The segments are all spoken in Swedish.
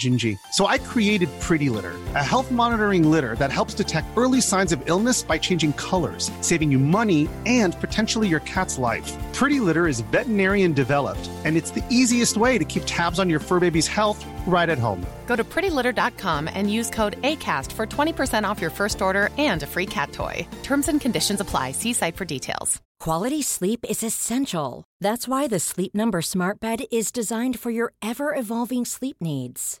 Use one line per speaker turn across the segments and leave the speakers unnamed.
Gingy. So I created Pretty Litter, a health monitoring litter that helps detect early signs of illness by changing colors, saving you money and potentially your cat's life. Pretty Litter is veterinarian developed, and it's the easiest way to keep tabs on your fur baby's health right at home.
Go to prettylitter.com and use code ACAST for 20% off your first order and a free cat toy. Terms and conditions apply. See site for details.
Quality sleep is essential. That's why the Sleep Number Smart Bed is designed for your ever evolving sleep needs.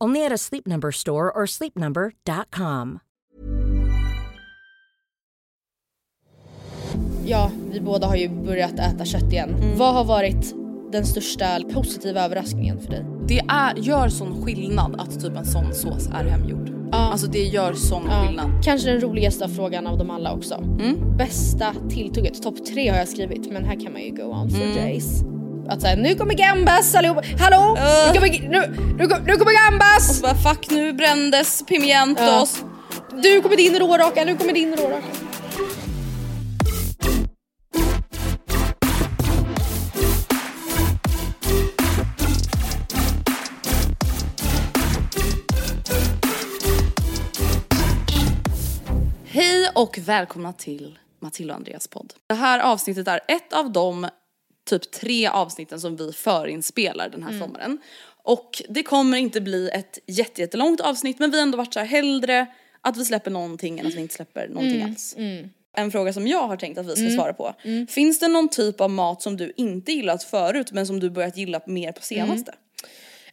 Only at a Sleep Number store or sleepnumber.com.
Ja, vi båda har ju börjat äta kött igen.
Mm.
Vad har varit den största positiva överraskningen för dig?
Det är, gör sån skillnad att typ en sån sås är hemgjord.
Ja.
Alltså det gör sån
Ja,
skillnad.
kanske den roligaste frågan av dem alla också.
Mm.
Bästa tilltugget, topp tre har jag skrivit men här kan man ju go on for
Mm.
days. Att säga nu kommer gambas allihop, hallå!
Ugh.
Nu, kommer, nu, nu, nu kommer gambas!
Och så bara fuck nu brändes pimientos.
Ja. Du kommer din råraka, nu kommer din råraka.
Hej och välkomna till Matilda och Andreas podd. Det här avsnittet är ett av de typ tre avsnitten som vi förinspelar den här sommaren. Och det kommer inte bli ett jätte- jättelångt avsnitt men vi har ändå varit så här hellre att vi släpper någonting än att vi inte släpper någonting alls. En fråga som jag har tänkt att vi ska svara på. Finns det någon typ av mat som du inte gillat förut men som du börjat gilla mer på senaste?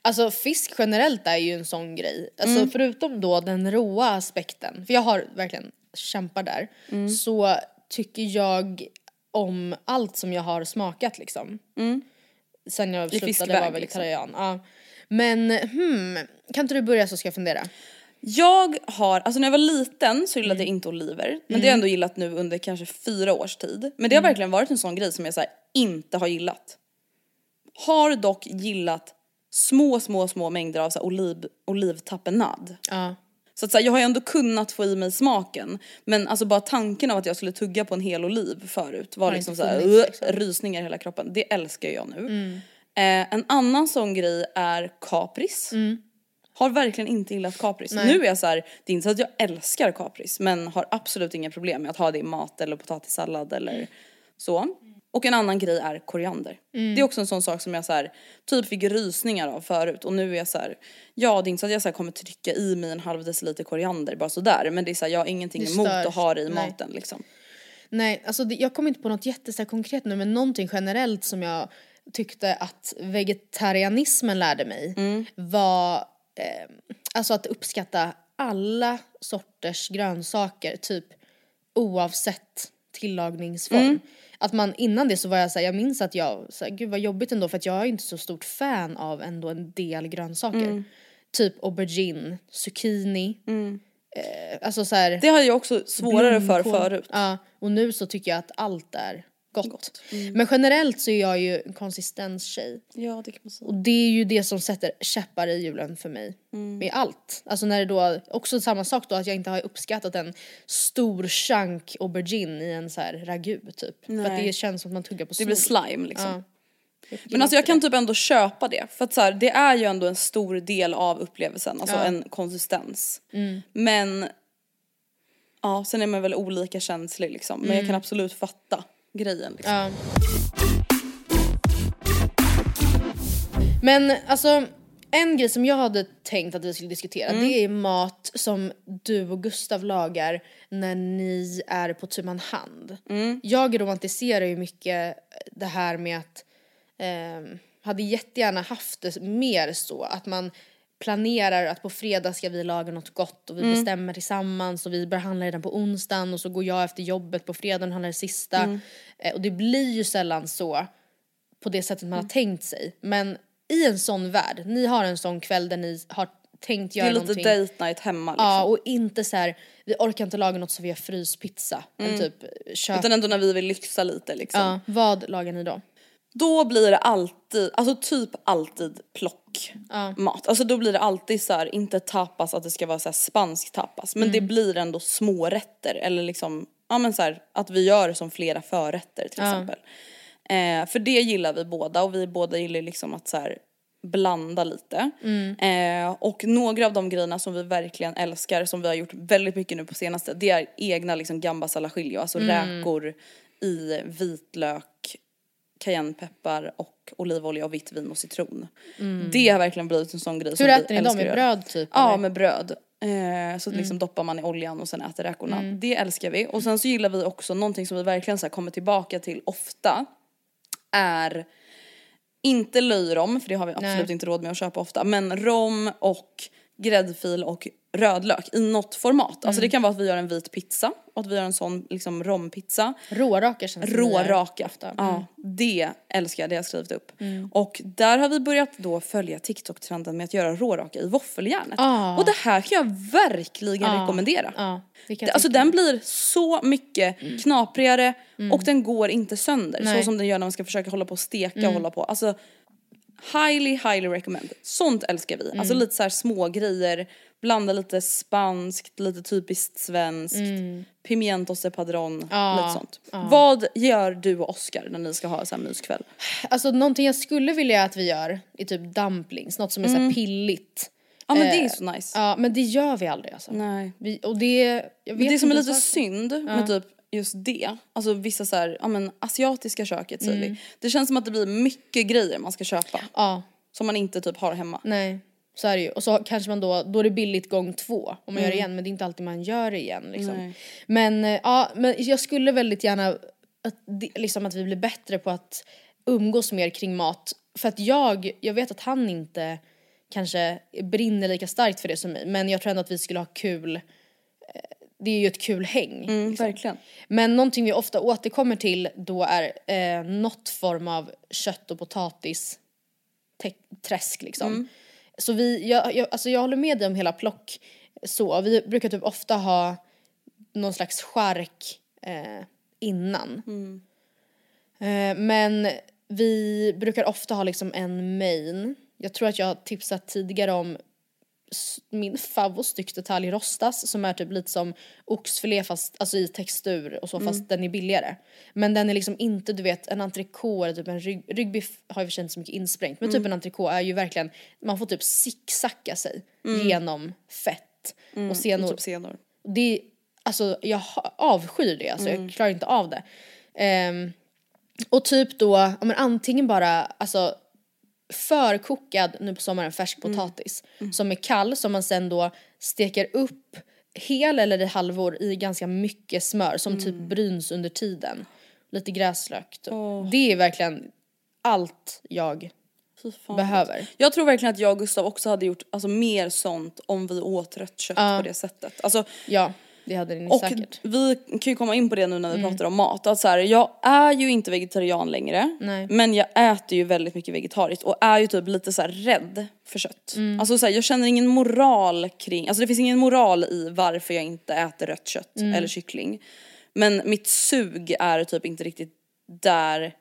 Alltså fisk generellt är ju en sån grej. Alltså
Mm.
förutom då den råa aspekten, för jag har verkligen kämpar där,
Mm.
så tycker jag om allt som jag har smakat liksom. Sen jag
I
slutade vara vegetarian. Ja. Men hmm, kan inte du börja så ska jag fundera?
Jag har, alltså när jag var liten så gillade jag inte oliver. Men det har jag ändå gillat nu under kanske fyra års tid. Men det har verkligen varit en sån grej som jag så här, inte har gillat. Har dock gillat små, små, små mängder av så här, oliv, olivtapenad.
Ja.
Så att så här, jag har ju ändå kunnat få i mig smaken. Men alltså bara tanken av att jag skulle tugga på en hel oliv förut var liksom så här,
funnits, liksom.
rysningar i hela kroppen. Det älskar jag nu. Eh, en annan sån grej är kapris. Har verkligen inte gillat kapris. Nu är jag så här, det är inte så att jag älskar kapris men har absolut inga problem med att ha det i mat eller potatissallad eller så. Och en annan grej är koriander. Det är också en sån sak som jag så här, typ fick rysningar av förut och nu är jag så här, ja det är inte så att jag så här kommer trycka i mig en halv deciliter koriander bara sådär men det är så här, jag har ingenting emot att ha det i
Nej.
maten liksom.
Nej, alltså det, jag kommer inte på något jätte konkret nu men någonting generellt som jag tyckte att vegetarianismen lärde mig var eh, alltså att uppskatta alla sorters grönsaker typ oavsett tillagningsform. Att man innan det så var jag såhär, jag minns att jag, så här, gud vad jobbigt ändå för att jag är inte så stort fan av ändå en del grönsaker. Typ aubergine, zucchini. Eh, alltså så här,
Det hade jag också svårare för
blomkål.
förut.
Ja, och nu så tycker jag att allt är gott.
Gott. Mm.
Men generellt så är jag ju en konsistenstjej.
Ja det kan man säga.
Och det är ju det som sätter käppar i hjulen för mig.
Mm.
Med allt. Alltså när det då, också samma sak då att jag inte har uppskattat en stor chunk aubergine i en så här ragu typ. För att
Nej.
det känns som att man tuggar på
Det blir
snor.
slime liksom.
Ja.
Men alltså jag kan typ ändå köpa det för att så här, det är ju ändå en stor del av upplevelsen, alltså
Ja.
en konsistens. Men ja, sen är man väl olika känslig liksom. Men jag kan absolut fatta grejen. Liksom.
Ja. Men alltså en grej som jag hade tänkt att vi skulle diskutera
mm.
det är mat som du och Gustav lagar när ni är på tu man hand.
Mm.
Jag romantiserar ju mycket det här med att eh, hade jättegärna haft det mer så att man planerar att på fredag ska vi laga något gott och vi bestämmer tillsammans och vi börjar handla redan på onsdagen och så går jag efter jobbet på fredagen och handlar det sista. Eh, och det blir ju sällan så på det sättet man har tänkt sig. Men i en sån värld, ni har en sån kväll där ni har tänkt
Det
göra
är lite
någonting.
date night hemma liksom.
Ja och inte så här, vi orkar inte laga något så vi har fryspizza. En typ köp.
Utan ändå när vi vill lyxa lite liksom.
ja, vad lagar ni då?
Då blir det alltid, alltså typ alltid plockmat. Alltså då blir det alltid så här, inte tapas att det ska vara så spansk tapas. Men det blir ändå smårätter eller liksom, ja men så här, att vi gör som flera förrätter till exempel. Eh, för det gillar vi båda och vi båda gillar liksom att så här blanda lite. Eh, och några av de grejerna som vi verkligen älskar, som vi har gjort väldigt mycket nu på senaste, det är egna liksom gambas alla chilio, alltså räkor i vitlök, cayennepeppar och olivolja och vitt vin och citron. Det har verkligen blivit en sån grej som
Hur
vi
äter ni dem? Med bröd typ?
Ja,
eller?
med bröd. Eh, så liksom doppar man i oljan och sen äter räkorna. Det älskar vi. Och sen så gillar vi också någonting som vi verkligen så kommer tillbaka till ofta. Är inte löjrom, för det har vi absolut
Nej.
inte råd med att köpa ofta. Men rom och gräddfil och rödlök i något format. Alltså det kan vara att vi gör en vit pizza och att vi gör en sån liksom rompizza.
Råraka känns det
Råraka.
ofta.
Ja, det älskar jag, det har jag skrivit upp. Och där har vi börjat då följa TikTok-trenden med att göra råraka i våffeljärnet.
Ah.
Och det här kan jag verkligen rekommendera.
Kan
Det-
jag
Alltså den blir så mycket knaprigare och den går inte sönder
Nej.
så som den gör när man ska försöka hålla på och steka och hålla på. Alltså highly highly recommend. Sånt älskar vi. Alltså lite så här små grejer, blanda lite spanskt, lite typiskt svenskt, pimientos de padron,
Ja,
lite sånt. Vad gör du och Oscar när ni ska ha så här myskväll?
Alltså någonting jag skulle vilja att vi gör är typ dumplings, något som är så här pilligt.
Ja men det
Eh,
är så nice.
Ja men det gör vi aldrig alltså.
Nej.
Vi, och det, jag vet
Men det som är lite
varför.
synd med typ just det, alltså vissa så här, ja men asiatiska köket säger vi. Det känns som att det blir mycket grejer man ska köpa.
Ja,
Som man inte typ har hemma.
nej. Så är det ju. Och så kanske man då, då är det billigt gång två om man gör det igen men det är inte alltid man gör det igen liksom.
Nej.
Men eh, ja, men jag skulle väldigt gärna att, det- liksom att vi blir bättre på att umgås mer kring mat. För att jag, jag vet att han inte kanske brinner lika starkt för det som mig men jag tror ändå att vi skulle ha kul. Det är ju ett kul häng.
Mm, verkligen.
Men någonting vi ofta återkommer till då är eh, något form av kött och potatis träsk liksom. Så vi, jag, jag, alltså jag håller med dig om hela plock så. Vi brukar typ ofta ha någon slags chark eh, innan. Eh, men vi brukar ofta ha liksom en main. Jag tror att jag har tipsat tidigare om min favoritstyckdetalj rostas som är typ lite som oxfilé fast alltså i textur och så fast den är billigare. Men den är liksom inte du vet en entrecote eller typ en rygg, ryggbiff har ju för sig inte så mycket insprängt men typ en entrecote är ju verkligen man får typ zigzacka sig genom fett och
Och
senor.
typ senor.
Det, alltså jag avskyr det, alltså jag klarar inte av det. Ehm, och typ då, men antingen bara alltså förkokad nu på sommaren färsk potatis som är kall som man sen då steker upp hel eller i halvor i ganska mycket smör som typ bryns under tiden. Lite gräslök. typ. Det är verkligen allt jag behöver.
Jag tror verkligen att jag och Gustav också hade gjort alltså, mer sånt om vi åt rött kött på det sättet. Alltså,
Ja, det hade ni
och
säkert.
vi kan ju komma in på det nu när vi pratar om mat. Att så här, jag är ju inte vegetarian längre.
Nej.
Men jag äter ju väldigt mycket vegetariskt och är ju typ lite så här rädd för kött.
Mm.
Alltså så här, jag känner ingen moral kring, alltså det finns ingen moral i varför jag inte äter rött kött
Mm.
eller kyckling. Men mitt sug är typ inte riktigt där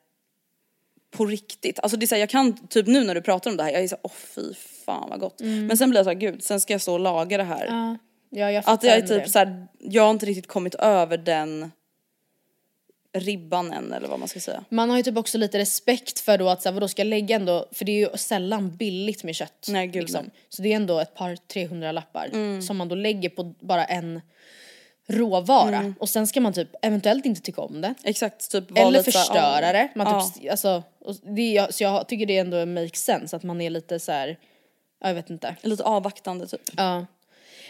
på riktigt. Alltså det är så här, jag kan typ nu när du pratar om det här, jag är såhär åh fy fan vad gott. Men sen blir jag såhär gud, sen ska jag stå och laga det här.
Mm. Ja, ja jag
Att jag är typ
det.
såhär, jag har inte riktigt kommit över den ribban än eller vad man ska säga.
Man har ju typ också lite respekt för då att så här, vadå ska jag lägga ändå, för det är ju sällan billigt med kött.
Nej, gud,
liksom.
nej. Mm.
Så det är ändå ett par 300 lappar som man då lägger på bara en råvara.
Mm.
Och sen ska man typ eventuellt inte tycka om det.
Exakt, typ
Eller förstöra
ja.
det. Man typ, alltså, Och det, är- så jag tycker det ändå makes sense att man är lite så här. ja, jag vet inte.
Lite avvaktande typ.
Ja.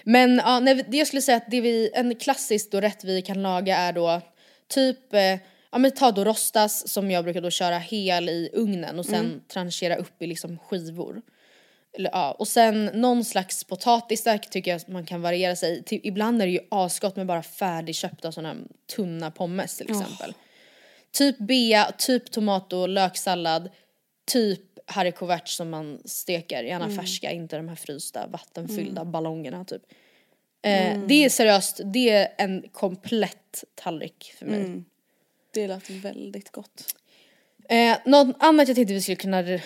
Men ja, nej, det jag skulle säga att det vi, en klassiskt och rätt vi kan laga är då typ, eh, ja men ta då rostas som jag brukar då köra hel i ugnen och sen tranchera upp i liksom skivor. Eller, ja, och sen någon slags potatis där tycker jag att man kan variera sig. Till, ibland är det ju asgott med bara färdigköpta sådana tunna pommes till exempel. Typ bea, typ tomat och löksallad, typ haricots som man steker, gärna färska, inte de här frysta vattenfyllda ballongerna typ. Eh, Det är seriöst, det är en komplett tallrik för mig.
Det lät väldigt gott.
Eh, något annat jag tänkte vi skulle kunna re-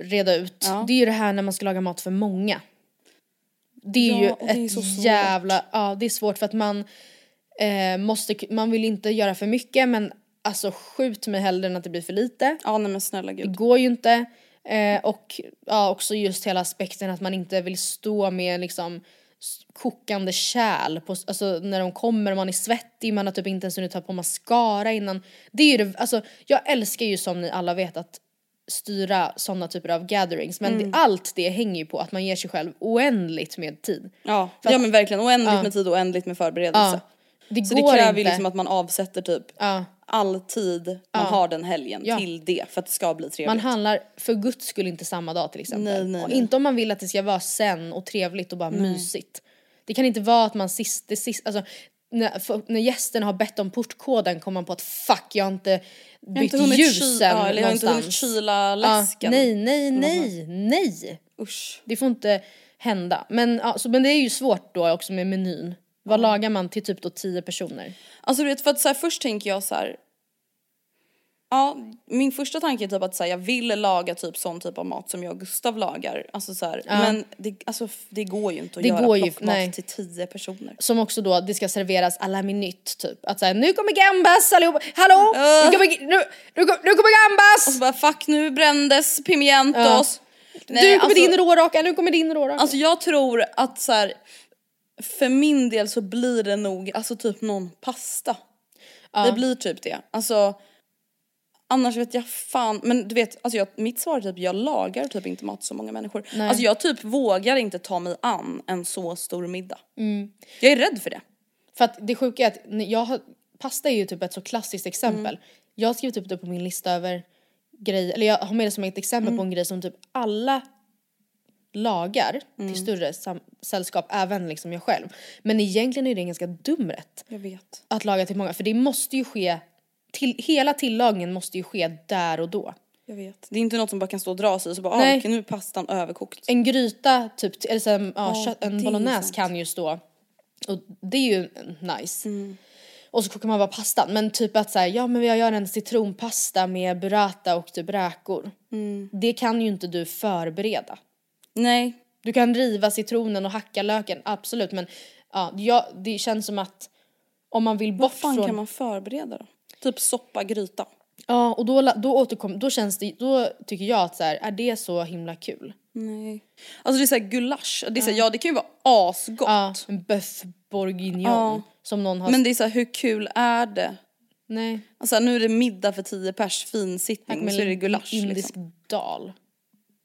reda ut,
Ja.
det är ju det här när man ska laga mat för många. Det är
Ja,
ju
det är
ett
svårt.
jävla, ja det är svårt för att man eh, måste, man vill inte göra för mycket men alltså skjut mig hellre än att det blir för lite.
Ja nej men snälla
Det
gud.
går ju inte. Eh, och ja, också just hela aspekten att man inte vill stå med liksom kokande kärl på, alltså när de kommer och man är svettig, man har typ inte ens hunnit ta på mascara innan. Det är ju det, alltså jag älskar ju som ni alla vet att styra sådana typer av gatherings men
Mm.
det, allt det hänger ju på att man ger sig själv oändligt med tid.
Ja,
att-
ja men verkligen oändligt med tid och oändligt med förberedelse.
Det
Så det kräver
inte.
ju liksom att man avsätter typ
Ja.
All tid man har den helgen
Ja.
till det för att det ska bli trevligt.
Man handlar för guds skull inte samma dag till exempel.
Nej, nej, nej.
inte om man vill att det ska vara sen och trevligt och bara mysigt. Det kan inte vara att man sist, det sist alltså när, för, när gästerna har bett om portkoden kommer man på att fuck jag har inte
jag har
bytt
inte hunnit,
ljusen
ja, eller jag har inte hunnit kyla
Ja,
läsken.
nej, nej, nej, nej.
Usch.
Det får inte hända. Men, ja, så, men det är ju svårt då också med menyn. Vad lagar man till typ då tio personer?
Alltså du vet för att så här, först tänker jag så här. Ja, min första tanke är typ att så här, jag vill laga typ sån typ av mat som jag och Gustav lagar. Alltså så här, men det, alltså, det går ju inte att
Det
göra
går ju-
plockmat
nej.
till tio personer.
Som också då, det ska serveras à la minute typ. Att säga nu kommer gambas allihopa, hallå! Nu, kommer, nu, nu, nu kommer gambas!
Och så bara fuck nu brändes pimientos.
du kommer
alltså,
din råraka, nu kommer din råraka.
Alltså jag tror att så här, för min del så blir det nog alltså typ någon pasta. Det blir typ det. Alltså annars vet jag fan, men du vet alltså jag, mitt svar är typ jag lagar typ inte mat så många människor. Alltså jag typ vågar inte ta mig an en så stor middag. Jag är rädd för det.
För att det sjuka är att jag har, pasta är ju typ ett så klassiskt exempel. Jag har skrivit upp det på min lista över grejer, eller jag har med det som ett exempel på en grej som typ alla lagar till större sällskap, även liksom jag själv. Men egentligen är det en ganska dum rätt.
Jag vet.
att laga till många för det måste ju ske till, hela tillagningen måste ju ske där och då.
Jag vet. Det är inte något som bara kan stå och dra sig och så bara ah, okej nu är pastan överkokt.
En gryta, typ, eller så, här, ja, kött, en bolognese kan ju stå och det är ju nice.
Mm.
Och så kokar man bara pastan men typ att säga ja men jag gör en citronpasta med burrata och typ räkor.
Mm.
Det kan ju inte du förbereda.
Nej.
Du kan riva citronen och hacka löken, absolut men ja, det känns som att om man vill bort
Vad fan
från...
kan man förbereda då? Typ soppa, gryta.
Ja och då, då återkom, då känns det, då tycker jag att så här, är det så himla kul?
Nej. Alltså det är såhär gulasch, det är så här, ja det kan ju vara asgott.
Ja, en boeuf bourguignon
Ja.
som någon har...
Men det är såhär hur kul är det?
nej.
Alltså nu är det middag för 10 pers, finsittning, så är det gulasch
indisk
liksom.
dal.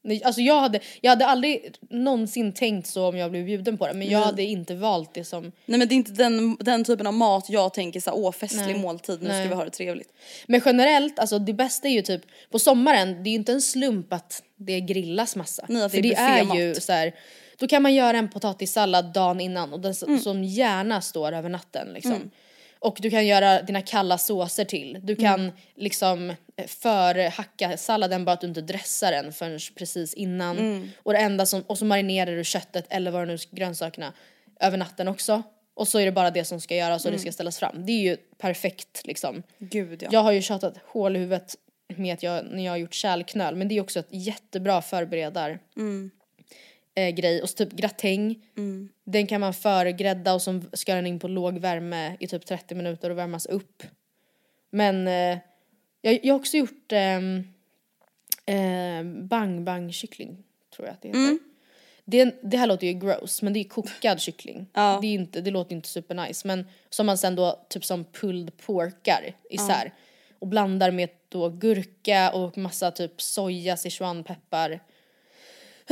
Nej, alltså jag hade, jag hade aldrig någonsin tänkt så om jag blev bjuden på det men jag hade inte valt det som
Nej men det är inte den, den typen av mat jag tänker såhär åh festlig
Nej.
måltid, nu
Nej.
ska vi ha det trevligt.
Men generellt, alltså det bästa är ju typ på sommaren, det är ju inte en slump att det grillas massa.
Nej, att det
För det är ju
buffémat.
så här, då kan man göra en potatissallad dagen innan och den
Mm.
som gärna står över natten liksom. Och du kan göra dina kalla såser till. Du kan
Mm.
liksom eh, förhacka salladen bara att du inte dressar den förrän precis innan.
Mm.
Och det enda som, och så marinerar du köttet eller vad det nu grönsakerna över natten också. Och så är det bara det som ska göras och det
Mm.
ska ställas fram. Det är ju perfekt liksom.
Gud ja.
Jag har ju tjatat hål i huvudet med att jag, när jag har gjort kärlknöl men det är också ett jättebra förberedar eh, grej och så typ gratäng. Den kan man förgrädda och så ska den in på låg värme i typ 30 minuter och värmas upp. Men eh, jag, jag har också gjort eh, bang bang kyckling tror jag att det heter. Det, det här låter ju gross men det är kokad kyckling.
Ja.
Det, är inte, det låter inte super nice men som man sen då typ som pulled porkar isär och blandar med då gurka och massa typ soja, sichuanpeppar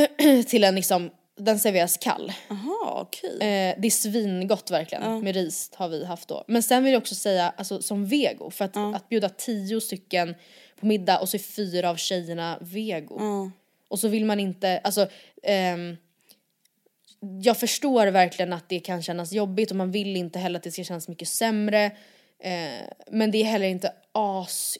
till en liksom, den serveras kall.
Jaha okej.
Eh, det är svingott verkligen. Med ris har vi haft då. Men sen vill jag också säga, alltså som vego, för att, att bjuda tio stycken på middag och så är fyra av tjejerna vego. Och så vill man inte, alltså ehm, jag förstår verkligen att det kan kännas jobbigt och man vill inte heller att det ska kännas mycket sämre. Eh, men det är heller inte as...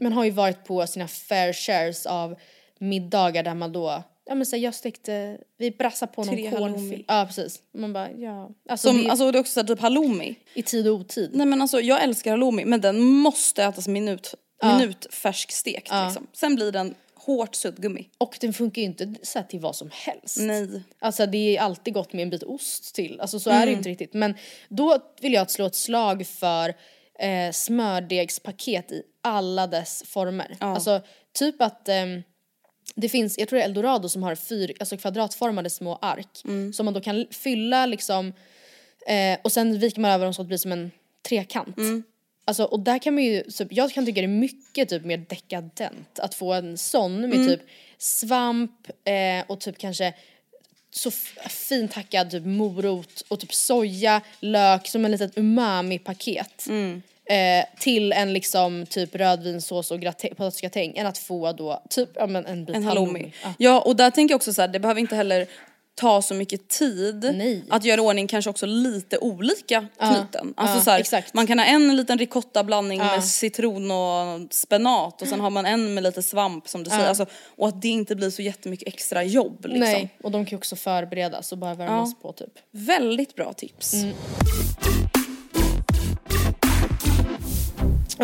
Man har ju varit på sina fair shares av middagar där man då, ja men så här, jag stekte, vi brassade på någon
Tre halloumi.
cornflake. Ja precis. Man bara ja. Alltså,
Som,
det,
alltså det är också så här, typ halloumi.
i tid och otid.
Nej men alltså jag älskar halloumi men den måste ätas minut, minutfärsk stekt liksom. Sen blir den hårt suddgummi.
Och den funkar ju inte så här till vad som helst.
Nej.
Alltså det är alltid gott med en bit ost till. Alltså så är det inte riktigt. Men då vill jag slå ett slag för eh, smördegspaket i alla dess former. Alltså typ att ehm, det finns, jag tror det är Eldorado som har fyr, alltså kvadratformade små ark. Som man då kan fylla liksom eh, och sen viker man över dem så att det blir som en trekant. Alltså, och där kan man ju, jag kan tycka det är mycket typ mer dekadent att få en sån med typ svamp eh, och typ kanske så fint hackad typ morot och typ soja, lök som en litet umami-paket. Eh, till en liksom typ rödvinssås och gratä- potatisgratäng än att få då typ ja, men en bit
En
halloumi.
halloumi.
Ja.
Ja och där tänker jag också så här, det behöver inte heller ta så mycket tid
Nej.
att göra ordning kanske också lite olika knuten. Alltså
ja,
så här,
exakt.
man kan ha en liten ricotta-blandning med citron och spenat och sen har man en med lite svamp som du säger. Alltså, och att det inte blir så jättemycket extra jobb liksom.
Nej, och de kan ju också förberedas och bara värmas på typ.
Väldigt bra tips.
Mm.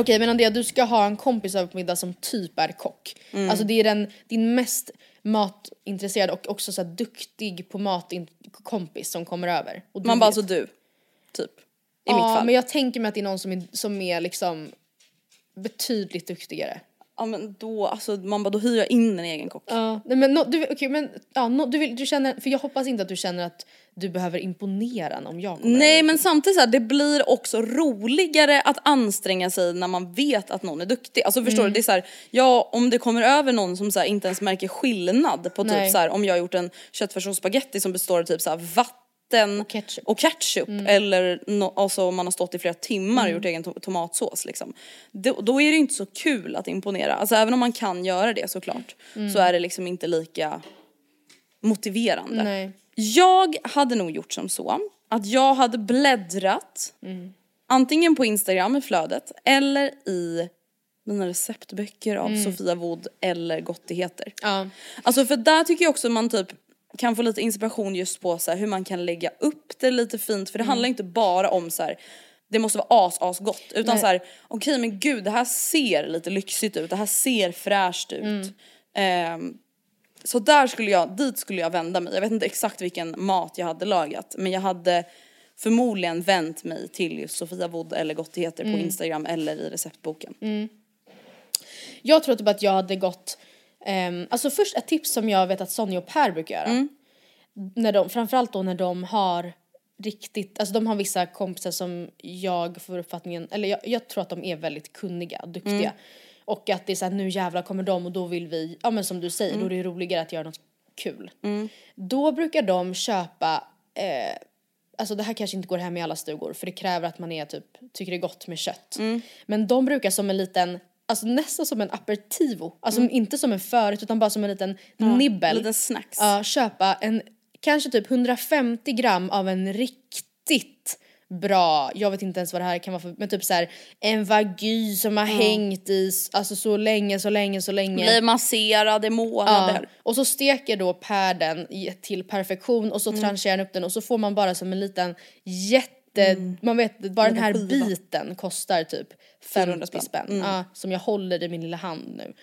Okej men Andrea du ska ha en kompis över på middag som typ är kock.
Mm.
Alltså det är den, din mest matintresserade och också så duktig på mat kompis som kommer över.
Man bara
vet-
alltså du, typ. I
ja,
mitt fall.
men jag tänker mig att det är någon som är, som är liksom betydligt duktigare.
Ja men då, alltså man bara då hyr jag in en egen kock.
Ja, nej, men, no, du, okej, men ja, no, du, vill, du känner, för jag hoppas inte att du känner att du behöver imponera om jag kommer
Nej men samtidigt så här, det blir också roligare att anstränga sig när man vet att någon är duktig. Alltså förstår
Mm.
du? Det är så här, ja om det kommer över någon som så här, inte ens märker skillnad på typ
Nej.
så här, om jag har gjort en köttfärs och spagetti som består av typ så här, vatten
Och ketchup.
och ketchup eller no, alltså om man har stått i flera timmar och gjort egen to- tomatsås liksom. Då, då är det inte så kul att imponera. Alltså även om man kan göra det såklart så är det liksom inte lika motiverande.
Nej.
Jag hade nog gjort som så att jag hade bläddrat antingen på Instagram i flödet eller i mina receptböcker av Sofia Wood eller Gottigheter.
Ja.
Alltså för där tycker jag också man typ kan få lite inspiration just på så här, hur man kan lägga upp det lite fint för det handlar inte bara om så här. Det måste vara as, as gott utan
Nej.
så här, okej men gud det här ser lite lyxigt ut, det här ser fräscht ut. Ehm, så där skulle jag, dit skulle jag vända mig. Jag vet inte exakt vilken mat jag hade lagat men jag hade förmodligen vänt mig till just Sofia Wood eller Gottigheter på Instagram eller i receptboken.
Jag tror typ att jag hade gått, ehm, alltså först ett tips som jag vet att Sonja och Per brukar göra. När de, framförallt då när de har riktigt, alltså de har vissa kompisar som jag får uppfattningen, eller jag, jag tror att de är väldigt kunniga och duktiga. Och att det är såhär nu jävlar kommer de och då vill vi, ja men som du säger, då är det roligare att göra något kul. Då brukar de köpa eh, Alltså det här kanske inte går hem i alla stugor för det kräver att man är typ, tycker det är gott med kött. Men de brukar som en liten, alltså nästan som en aperitivo, alltså inte som en förrätt utan bara som en liten nibbel.
Liten snacks.
Ja, köpa en, kanske typ 150 gram av en riktigt bra, jag vet inte ens vad det här kan vara för, men typ så här en wagyu som har hängt i alltså så länge, så länge, så länge.
Blir masserad i månader.
Ja, och så steker då Per den i- till perfektion och så
Mm.
trancherar han upp den och så får man bara som en liten jätte, man vet bara den här
Mm. skiva.
biten kostar typ
400
50
spänn.
spänn. Ja, som jag håller i min lilla hand nu.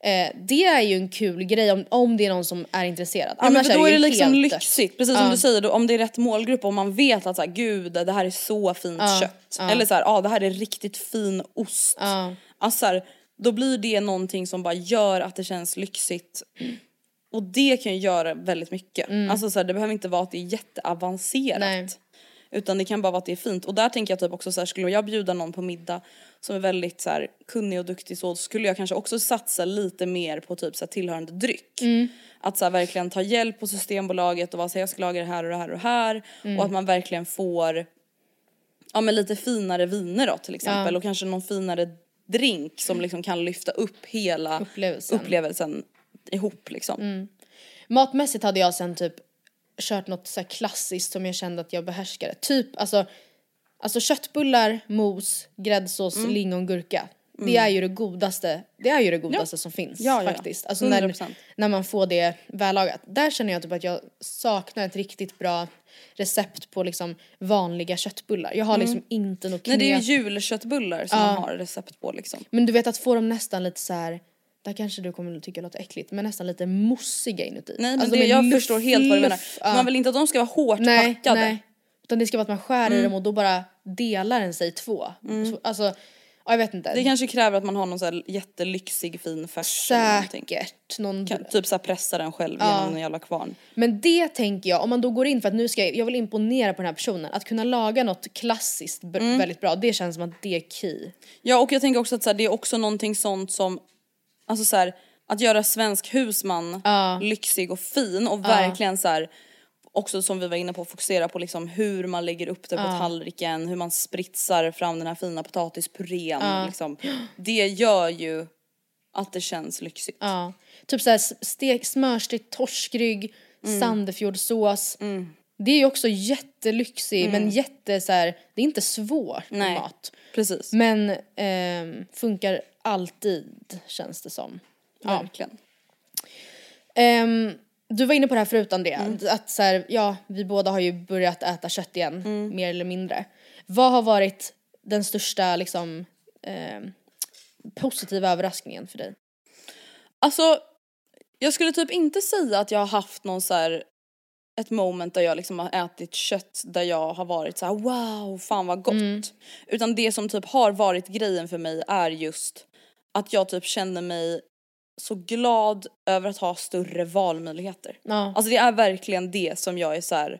Eh, det är ju en kul grej om, om det är någon som är intresserad.
Ja, men
Annars
för då är det
ju
liksom
helt
lyxigt, precis som du säger, då, om det är rätt målgrupp och man vet att så här, gud det här är så fint kött. Eller så här, ja det här är riktigt fin ost. Alltså så här, då blir det någonting som bara gör att det känns lyxigt. Och det kan ju göra väldigt mycket. Alltså så här, det behöver inte vara att det är jätteavancerat.
Nej.
Utan det kan bara vara att det är fint. Och där tänker jag typ också så här, skulle jag bjuda någon på middag som är väldigt så här, kunnig och duktig så skulle jag kanske också satsa lite mer på typ så här, tillhörande dryck. Att så här, verkligen ta hjälp på Systembolaget och vara så här, jag ska laga det här och det här och det här. Och att man verkligen får ja men lite finare viner då till exempel och kanske någon finare drink som liksom kan lyfta upp hela
Upplevelsen.
upplevelsen ihop liksom.
Matmässigt hade jag sen typ kört något så här klassiskt som jag kände att jag behärskade. Typ alltså, alltså köttbullar, mos, gräddsås,
Mm.
lingon, gurka. Det är ju det godaste, det är ju det godaste som finns
Ja, ja, ja.
faktiskt. Alltså när,
100%.
när man får det vällagat. Där känner jag typ att jag saknar ett riktigt bra recept på liksom vanliga köttbullar. Jag har liksom inte något
Mm. Nej det är
knep.
ju julköttbullar som man har recept på liksom.
Men du vet att få dem nästan lite så här. Där kanske du kommer tycka det låter äckligt men nästan lite mossiga inuti.
Nej men
Alltså,
det, jag
luff-
förstår helt vad du menar.
ja.
Man vill inte att de ska vara hårt
nej,
packade.
Nej, utan det ska vara att man skär
Mm.
i dem och då bara delar den sig i två. Så, alltså, ja, jag vet inte.
Det kanske kräver att man har någon så här jättelyxig fin färs.
Säkert. Någon...
Kan, typ såhär pressa den själv genom en jävla kvarn.
Men det tänker jag, om man då går in för att nu ska jag, jag vill imponera på den här personen. Att kunna laga något klassiskt
Mm.
väldigt bra, det känns som att det är key.
Ja och jag tänker också att så här, det är också någonting sånt som, alltså så här, att göra svensk husman lyxig och fin och verkligen så här, också som vi var inne på fokusera på liksom hur man lägger upp det på tallriken, hur man spritsar fram den här fina potatispurén liksom. Det gör ju att det känns lyxigt.
Ja. Typ såhär stek, smörstekt torskrygg,
Mm.
sandefjordsås. Det är ju också jättelyxig men jätte så här, det är inte svårt
Mm. Nej.
mat.
Precis,
Men ehm, funkar alltid känns det som. Ja.
verkligen.
Ehm, du var inne på det här förut Andrea,
Mm.
att så här, ja vi båda har ju börjat äta kött igen,
Mm.
mer eller mindre. Vad har varit den största liksom ehm, positiva överraskningen för dig?
Alltså, jag skulle typ inte säga att jag har haft någon så här ett moment där jag liksom har ätit kött där jag har varit så här: wow, fan vad gott. Utan det som typ har varit grejen för mig är just att jag typ känner mig så glad över att ha större valmöjligheter.
Ja.
Alltså det är verkligen det som jag är så här.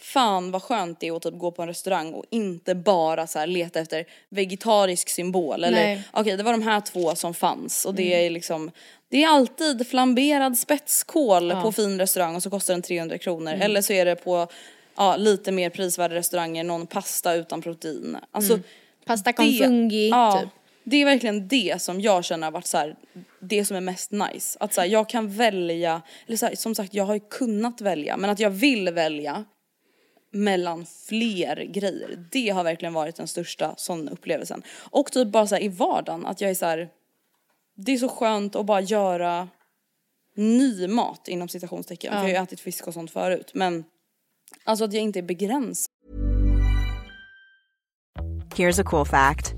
Fan vad skönt det är att typ gå på en restaurang och inte bara så här leta efter vegetarisk symbol eller okej det var de här två som fanns och det är liksom det är alltid flamberad spetskål på fin restaurang och så kostar den 300 kronor eller så är det på ja, lite mer prisvärda restauranger någon pasta utan protein. Alltså
Pasta con fungi,
ja,
typ.
Det är verkligen det som jag känner har varit så här, det som är mest nice. Att så här, jag kan välja, eller så här, som sagt jag har ju kunnat välja men att jag vill välja mellan fler grejer. Det har verkligen varit den största sån upplevelsen. Och typ bara så här, i vardagen att jag är så här, det är så skönt att bara göra ny mat inom citationstecken. För jag har ju ätit fisk och sånt förut men alltså att jag inte är begränsad.
Here's a cool fact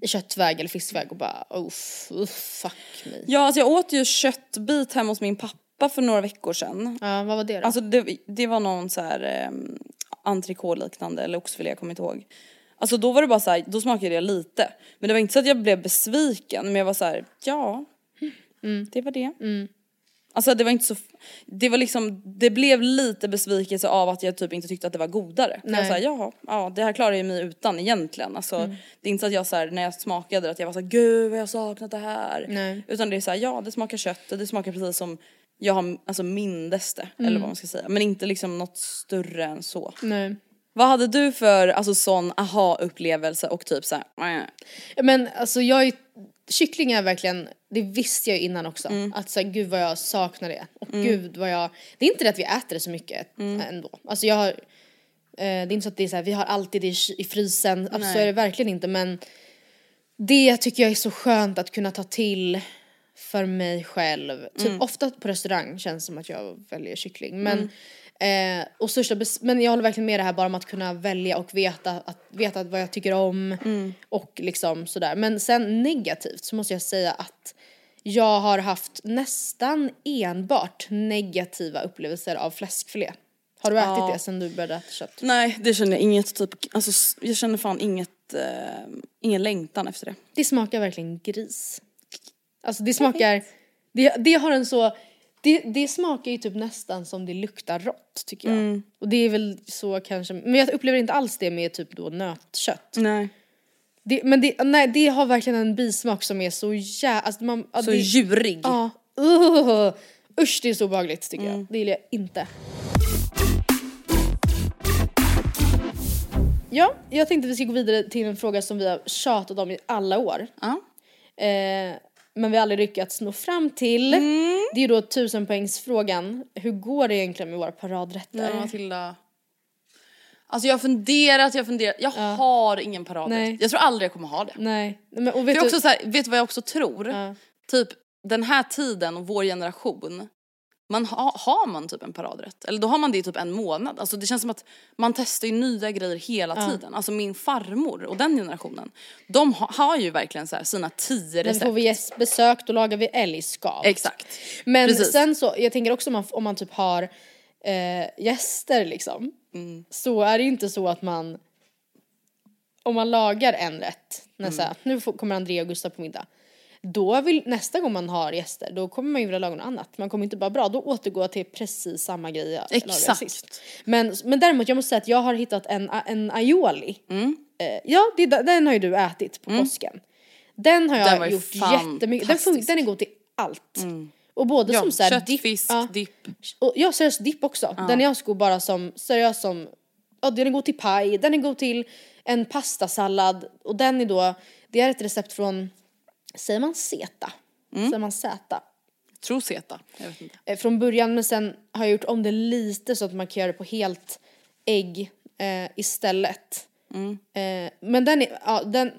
i köttväg eller fiskväg och bara uff, uff fuck me.
ja alltså jag åt ju köttbit hemma hos min pappa för några veckor sedan.
Ja, vad var det då?
Alltså det, det var någon så här um, entrecote liknande eller oxfilé, jag kommer inte ihåg. Alltså då var det bara så här, då smakade jag lite. Men det var inte så att jag blev besviken men jag var så här, ja.
Mm.
Det var det. Alltså det var inte så, det var liksom, det blev lite besvikelse av att jag typ inte tyckte att det var godare. För Jag
Nej.
såhär, jaha, ja det här klarar jag mig utan egentligen. Alltså
Mm.
det är inte så att jag så här, när jag smakade att jag var såhär, gud vad jag saknat det här.
Nej.
Utan det är såhär, ja det smakar kött, det smakar precis som jag har alltså mindes det, eller
Mm.
vad man ska säga. Men inte liksom något större än så.
Nej.
Vad hade du för alltså sån aha-upplevelse och typ såhär,
Men alltså jag är, kyckling är verkligen, det visste jag innan också.
Mm.
Att så här, gud vad jag saknar det. Och gud vad jag, det är inte det att vi äter det så mycket
Mm.
ändå. Alltså jag har, eh, det är inte så att det är så här, vi har alltid det i, frysen. Alltså, så
Nej.
är det verkligen inte men det tycker jag är så skönt att kunna ta till för mig själv. Typ
Mm.
ofta på restaurang känns det som att jag väljer kyckling.
Mm.
Men, eh, och största men jag håller verkligen med det här bara om att kunna välja och veta, att, veta vad jag tycker om
Mm.
och liksom sådär. Men sen negativt så måste jag säga att jag har haft nästan enbart negativa upplevelser av fläskfilé. Har du ätit
Ja.
det sen du började äta kött?
Nej det känner jag inget typ, alltså jag känner fan inget, eh, ingen längtan efter det.
Det smakar verkligen gris. Alltså det smakar, det, det har en så, det, det smakar ju typ nästan som det luktar rått tycker jag.
Mm.
Och det är väl så kanske, men jag upplever inte alls det med typ då nötkött.
Nej.
Det, men det, nej, det har verkligen en bismak som är så jä... Alltså man,
Så
det,
djurig.
Ja. Uh, usch det är så obehagligt tycker
Mm.
jag. Det gillar jag inte. Ja, jag tänkte att vi ska gå vidare till en fråga som vi har tjatat om i alla år.
Ja.
Eh, men vi har aldrig lyckats nå fram till.
Mm.
Det är då tusenpoängsfrågan. Hur går det egentligen med våra paradrätter?
Ja, Matilda. Alltså jag har funderat, jag har funderat, jag har ingen paradrätt.
Nej.
Jag tror aldrig jag kommer ha det.
Nej. Men, och vet du,
också så här, vet du vad jag också tror?
Ja.
Typ den här tiden och vår generation, man ha, har man typ en paradrätt? Eller då har man det i typ en månad. Alltså det känns som att man testar ju nya grejer hela tiden. Alltså min farmor och den generationen, de ha, har ju verkligen så här sina tio recept.
får vi gästbesök då lagar vi älgskav.
Exakt.
Men
Precis.
sen så, jag tänker också om man, om man typ har eh, gäster liksom.
Mm.
Så är det ju inte så att man, om man lagar en rätt, när
Mm.
nu får, kommer Andrea och Gustav på middag. Då vill, nästa gång man har gäster, då kommer man ju vilja laga något annat. Man kommer inte bara bra, då återgå till precis samma grej jag lagade
Exakt.
sist. Men, men däremot, jag måste säga att jag har hittat en, en aioli.
Mm.
Eh, ja, det, den har ju du ätit på påsken. Den har jag
Den
gjort jättemycket, den, fun-
fantastisk.
den är god till allt. Och både
Ja,
som så här
kött,
dipp,
fisk,
ja,
dipp.
och ja seriöst dipp också. Den är jag god bara som, seriöst som, ja den är god till paj, den är god till en pastasallad och den är då, det är ett recept från, säger man zeta? Säger man zeta?
Tror Zeta, jag vet inte.
Eh, från början men sen har jag gjort om det lite så att man kan göra det på helt ägg eh, istället. Eh, men den är, ja den,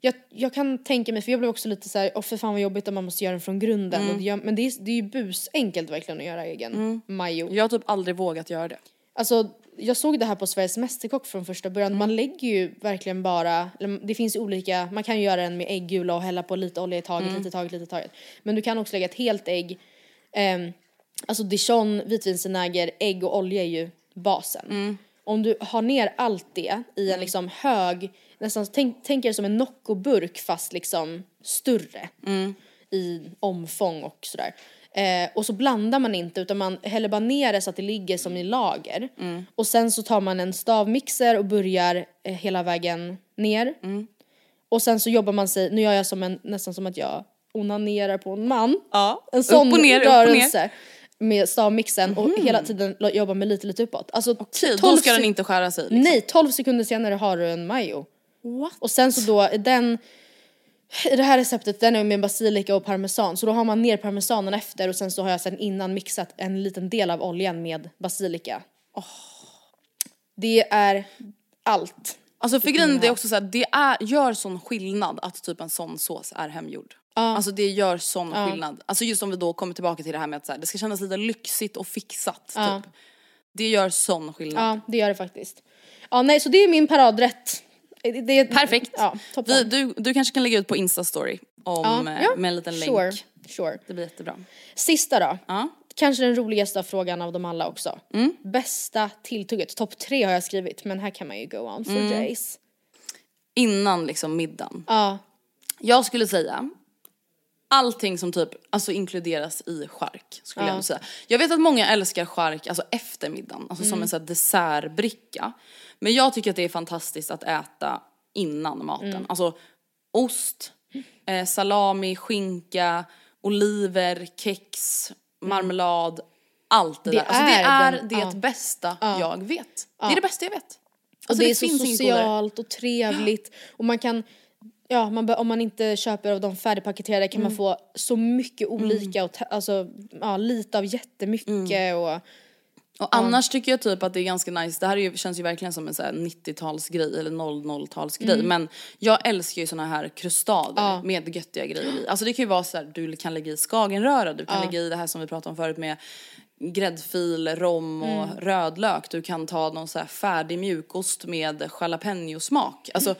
jag, jag kan tänka mig, för jag blev också lite så här, åh för fan vad jobbigt om man måste göra den från grunden. Och det men det är, det är ju busenkelt verkligen att göra egen majo.
Jag har typ aldrig vågat göra det.
Alltså jag såg det här på Sveriges Mästerkock från första början. Man lägger ju verkligen bara, det finns olika, man kan ju göra den med äggula och hälla på lite olja i taget, lite i taget, lite i taget. Men du kan också lägga ett helt ägg, ehm, alltså dijon, vitvinsvinäger, ägg och olja är ju basen. Om du har ner allt det i en liksom hög, nästan tänk, tänk er som en Nocco-burk fast liksom större i omfång och sådär. Eh, och så blandar man inte utan man häller bara ner det så att det ligger som i lager. Och sen så tar man en stavmixer och börjar eh, hela vägen ner. Och sen så jobbar man sig, nu gör jag som en, nästan som att jag onanerar på en man.
Ja,
En sån
upp och ner, upp och ner.
rörelse. Med stavmixen och hela tiden lo- jobba med lite lite uppåt. Alltså
Okej,
12
då ska den inte skära sig. Liksom.
Nej, 12 sekunder senare har du en majo.
What?
Och sen så då, den, i det här receptet den är med basilika och parmesan så då har man ner parmesanen efter och sen så har jag sen innan mixat en liten del av oljan med basilika. Det är allt.
Alltså för grejen är det också så här, det är, gör sån skillnad att typ en sån sås är hemgjord. Alltså det gör sån skillnad. Alltså just om vi då kommer tillbaka till det här med att så här, det ska kännas lite lyxigt och fixat typ. Det gör sån skillnad.
Ja, det gör det faktiskt. Ja, nej, så det är min paradrätt. Det, det,
Perfekt.
Ja, toppen.
du, du kanske kan lägga ut på Insta-story om,
Ja,
eh,
ja,
med en liten
sure,
länk.
Sure.
Det blir jättebra.
Sista då.
Ja.
Kanske den roligaste frågan av dem alla också.
Mm.
Bästa tilltugget. Topp tre har jag skrivit, men här kan man ju go on for
Mm.
days.
Innan liksom middagen.
Ja.
Jag skulle säga allting som typ alltså inkluderas i chark skulle
Ja.
jag säga. Jag vet att många älskar chark alltså efter middagen, alltså som
Mm.
en sån här dessertbricka. Men jag tycker att det är fantastiskt att äta innan maten.
Mm.
Alltså ost, eh, salami, skinka, oliver, kex, marmelad, allt det,
Mm. Det
där. Alltså det
är den-
det
ja.
bästa
Ja.
jag vet. Det är det bästa jag vet.
Och
Alltså
det, är så socialt och trevligt. Och man kan, ja, man, om man inte köper av de färdigpaketerade kan man
Mm.
få så mycket olika och alltså, ja, lite av jättemycket
Mm.
och
Och annars tycker jag typ att det är ganska nice, det här är ju, känns ju verkligen som en så här 90-talsgrej eller 00-talsgrej
Mm.
men jag älskar ju såna här krustader
Ja.
med göttiga grejer i. Alltså det kan ju vara så här, du kan lägga i skagenröra, du kan
Ja.
lägga i det här som vi pratade om förut med gräddfil, rom och
Mm.
rödlök. Du kan ta någon så här färdig mjukost med jalapeno-smak. Alltså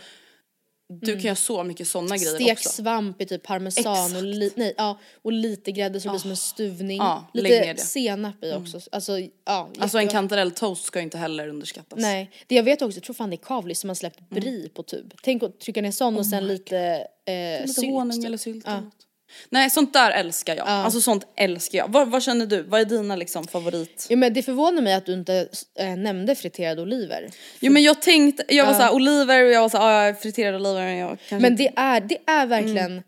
du kan göra så mycket såna grejer också.
svamp i typ parmesan och, li, nej, ja, och lite grädde så det blir som en stuvning.
Ja,
lite.
Mm.
senap i också. Alltså, ja,
Alltså en kantarelltoast ska ju inte heller underskattas.
Nej, det jag vet också, jag tror fan det är Kavli som har släppt brie på tub. Tänk att trycka ner sån och sen lite eh,
Oh Lite
sylt.
honung
typ.
eller sylt
Ja.
Nej sånt där älskar jag.
Ja.
Alltså sånt älskar jag. Vad, vad känner du? Vad är dina liksom favorit?
Ja, men det förvånar mig att du inte äh, nämnde friterade oliver.
Jo men jag tänkte, jag var
Ja.
såhär oliver och jag var såhär ah, friterade oliver men jag kanske
Men det är, det är verkligen,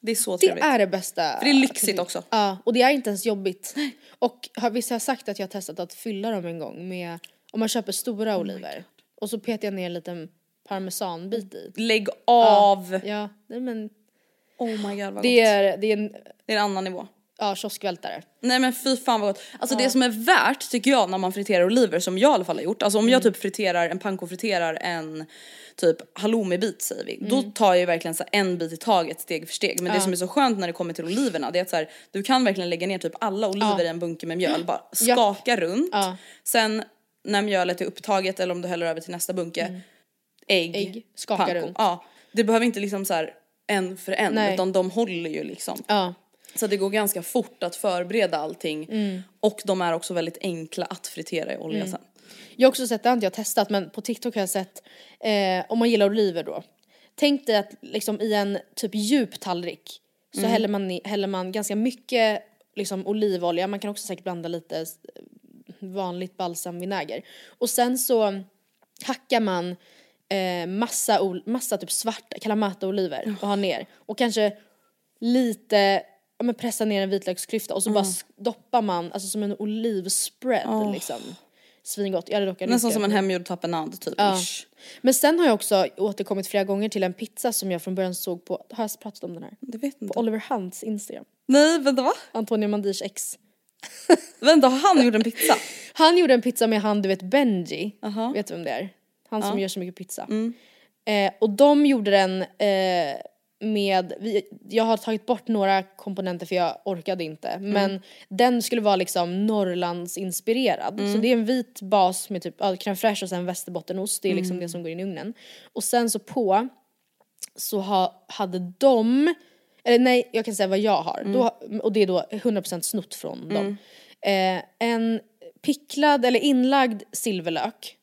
det är så
det
trevligt.
är det bästa.
För det är lyxigt också.
Ja, och det är inte ens jobbigt. Och har, visst har jag sagt att jag har testat att fylla dem en gång med, om man köper
Oh
stora oliver. Och så petar jag ner en liten parmesanbit i.
Lägg av!
Ja, nej, men
Oh my god vad
det
gott.
är, det är en
Det är en annan nivå.
ja, kioskvältare.
Nej men fy fan vad gott. Alltså det som är värt tycker jag när man friterar oliver som jag i alla fall har gjort. Alltså om jag
Mm.
typ friterar, en pankofriterar en typ halloumibit säger vi. Då
Mm.
tar jag ju verkligen så en bit i taget steg för steg. Men det
Ja.
som är så skönt när det kommer till oliverna det är att så här, du kan verkligen lägga ner typ alla oliver
Ja.
i en bunke med mjöl. Bara
Ja.
skaka runt.
Ja.
Sen när mjölet är upptaget eller om du häller över till nästa bunke. Ägg,
Mm. Ägg, skaka
panko.
runt.
Ja. Det behöver inte liksom så här en för en
Nej.
utan de håller ju liksom.
Ja.
Så det går ganska fort att förbereda allting.
Mm.
Och de är också väldigt enkla att fritera i olja sen.
Jag har också sett, det har inte jag testat, men på TikTok har jag sett, eh, om man gillar oliver då. Tänk dig att liksom i en typ djup tallrik så
Mm.
häller, man, häller man ganska mycket liksom olivolja, man kan också säkert blanda lite eh, vanligt balsamvinäger. Och sen så hackar man eh, massa, massa typ svarta kalamata-oliver och har ner. Och kanske lite, ja men pressa ner en vitlöksklyfta och så bara sk- doppar man, alltså som en olivspread liksom. Svingott. Jag hade dock
Nästan som en hemgjord tapenad typ.
Ja. Men sen har jag också återkommit flera gånger till en pizza som jag från början såg på, har jag pratat om den här?
Det vet inte.
På Oliver Hunts Instagram.
Nej vänta va?
Antonio Mandirs ex.
Vänta har han gjort en pizza?
Han gjorde en pizza med han du vet Benji.
Aha.
Vet du vem det är? Han som gör så mycket pizza.
Mm.
Eh, och de gjorde den eh, med, vi, jag har tagit bort några komponenter för jag orkade inte.
Mm.
Men den skulle vara liksom Norrlandsinspirerad.
Mm.
Så det är en vit bas med typ ja, crème fraîche och sen västerbottenost. Det är liksom
Mm.
det som går in i ugnen. Och sen så på så ha, hade de, eller nej jag kan säga vad jag har.
Mm.
Då, och det är då 100% snott från dem. Eh, en picklad eller inlagd silverlök.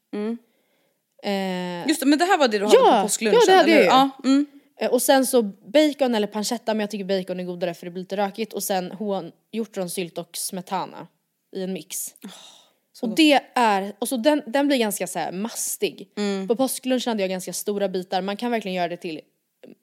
Eh,
Just det, men det här var det du hade
Ja,
på påsklunchen?
ja, det hade
eller
jag ju.
Ja, mm.
Eh, Och sen så bacon eller pancetta, men jag tycker bacon är godare för det blir lite rökigt. Och sen hjortronsylt och smetana i en mix. och det är, och så den, den blir ganska så mastig. På påsklunchen hade jag ganska stora bitar, man kan verkligen göra det till,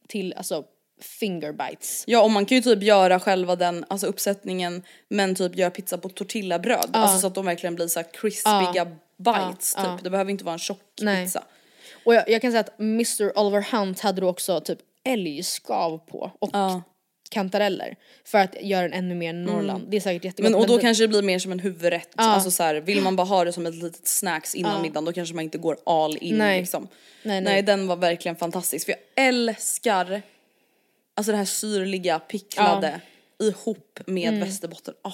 till alltså finger bites.
Ja och man kan ju typ göra själva den, alltså uppsättningen men typ göra pizza på tortillabröd. Alltså så att de verkligen blir så här crispiga bites
Ja,
typ.
ja.
Det behöver inte vara en tjock
Nej.
pizza.
Och jag, jag kan säga att Mr Oliver Hunt hade då också typ älgskav på och
Ja.
kantareller. För att göra den ännu mer Norrland. Det är säkert jättegott.
Men och då
det-
kanske det blir mer som en huvudrätt. Alltså så här, vill man bara ha det som ett litet snacks innan middagen då kanske man inte går all in
Nej.
liksom.
Nej, nej.
den var verkligen fantastisk för jag älskar alltså det här syrliga picklade ihop med västerbotten. Åh,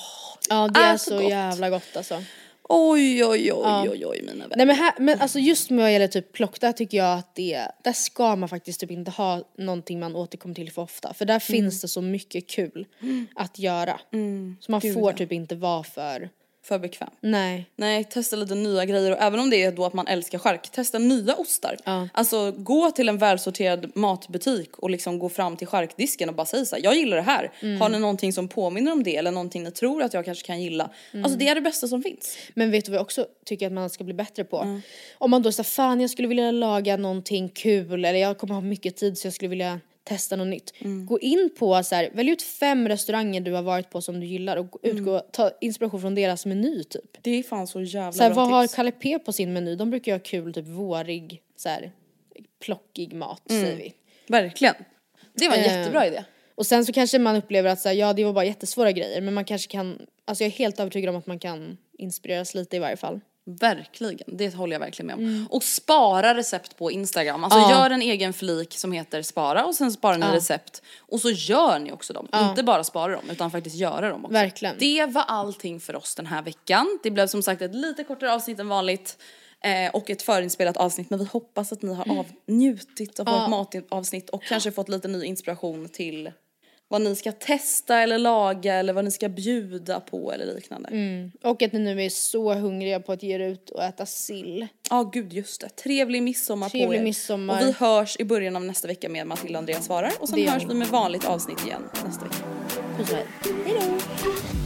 Ja det
är
är
så
så
gott.
jävla gott alltså.
Oj, oj, oj, oj, oj, mina vänner.
Nej men, här, men alltså just med vad gäller typ plock, där tycker jag att det, där ska man faktiskt typ inte ha någonting man återkommer till för ofta. För där
Mm.
finns det så mycket kul att göra. Så man
Gud,
får
ja.
typ inte vara för,
För bekväm.
nej.
Nej, testa lite nya grejer och även om det är då att man älskar chark, testa nya ostar.
Ja.
Alltså gå till en välsorterad matbutik och liksom gå fram till charkdisken och bara säga så här, jag gillar det här.
Mm.
Har ni någonting som påminner om det eller någonting ni tror att jag kanske kan gilla?
Mm.
Alltså det är det bästa som finns.
Men vet du vad jag också tycker att man ska bli bättre på?
Mm.
Om man då säger fan jag skulle vilja laga någonting kul eller jag kommer ha mycket tid så jag skulle vilja testa något nytt.
Mm.
Gå in på så här, välj ut fem restauranger du har varit på som du gillar och
Mm.
utgå, ta inspiration från deras meny typ.
Det är fan så jävla
Så här,
bra
vad har
tips.
Kalle P på sin meny? De brukar ju ha kul typ vårig, så här, plockig mat
Mm.
säger vi.
Verkligen. Det var en
Eh,
jättebra idé.
Och sen så kanske man upplever att så här, ja det var bara jättesvåra grejer men man kanske kan, alltså jag är helt övertygad om att man kan inspireras lite i varje fall.
Verkligen, det håller jag verkligen med om. Och spara recept på Instagram. Alltså
Mm. Ja.
gör en egen flik som heter spara och sen sparar ni
Ja.
recept. Och så gör ni också dem. Inte bara spara dem utan faktiskt göra dem också.
Verkligen.
Det var allting för oss den här veckan. Det blev som sagt ett lite kortare avsnitt än vanligt. Eh, och ett förinspelat avsnitt men vi hoppas att ni har av, njutit av vårt matavsnitt och kanske fått lite ny inspiration till vad ni ska testa eller laga eller vad ni ska bjuda på eller liknande.
Och att ni nu är så hungriga på att ge er ut och äta sill.
Ja gud just det. Trevlig midsommar på
Trevlig
er.
midsommar.
Och vi hörs i början av nästa vecka med Matilda och Andreas svarar och sen
Det
hörs vi. med vanligt avsnitt igen nästa vecka.
Puss och hej. Hejdå!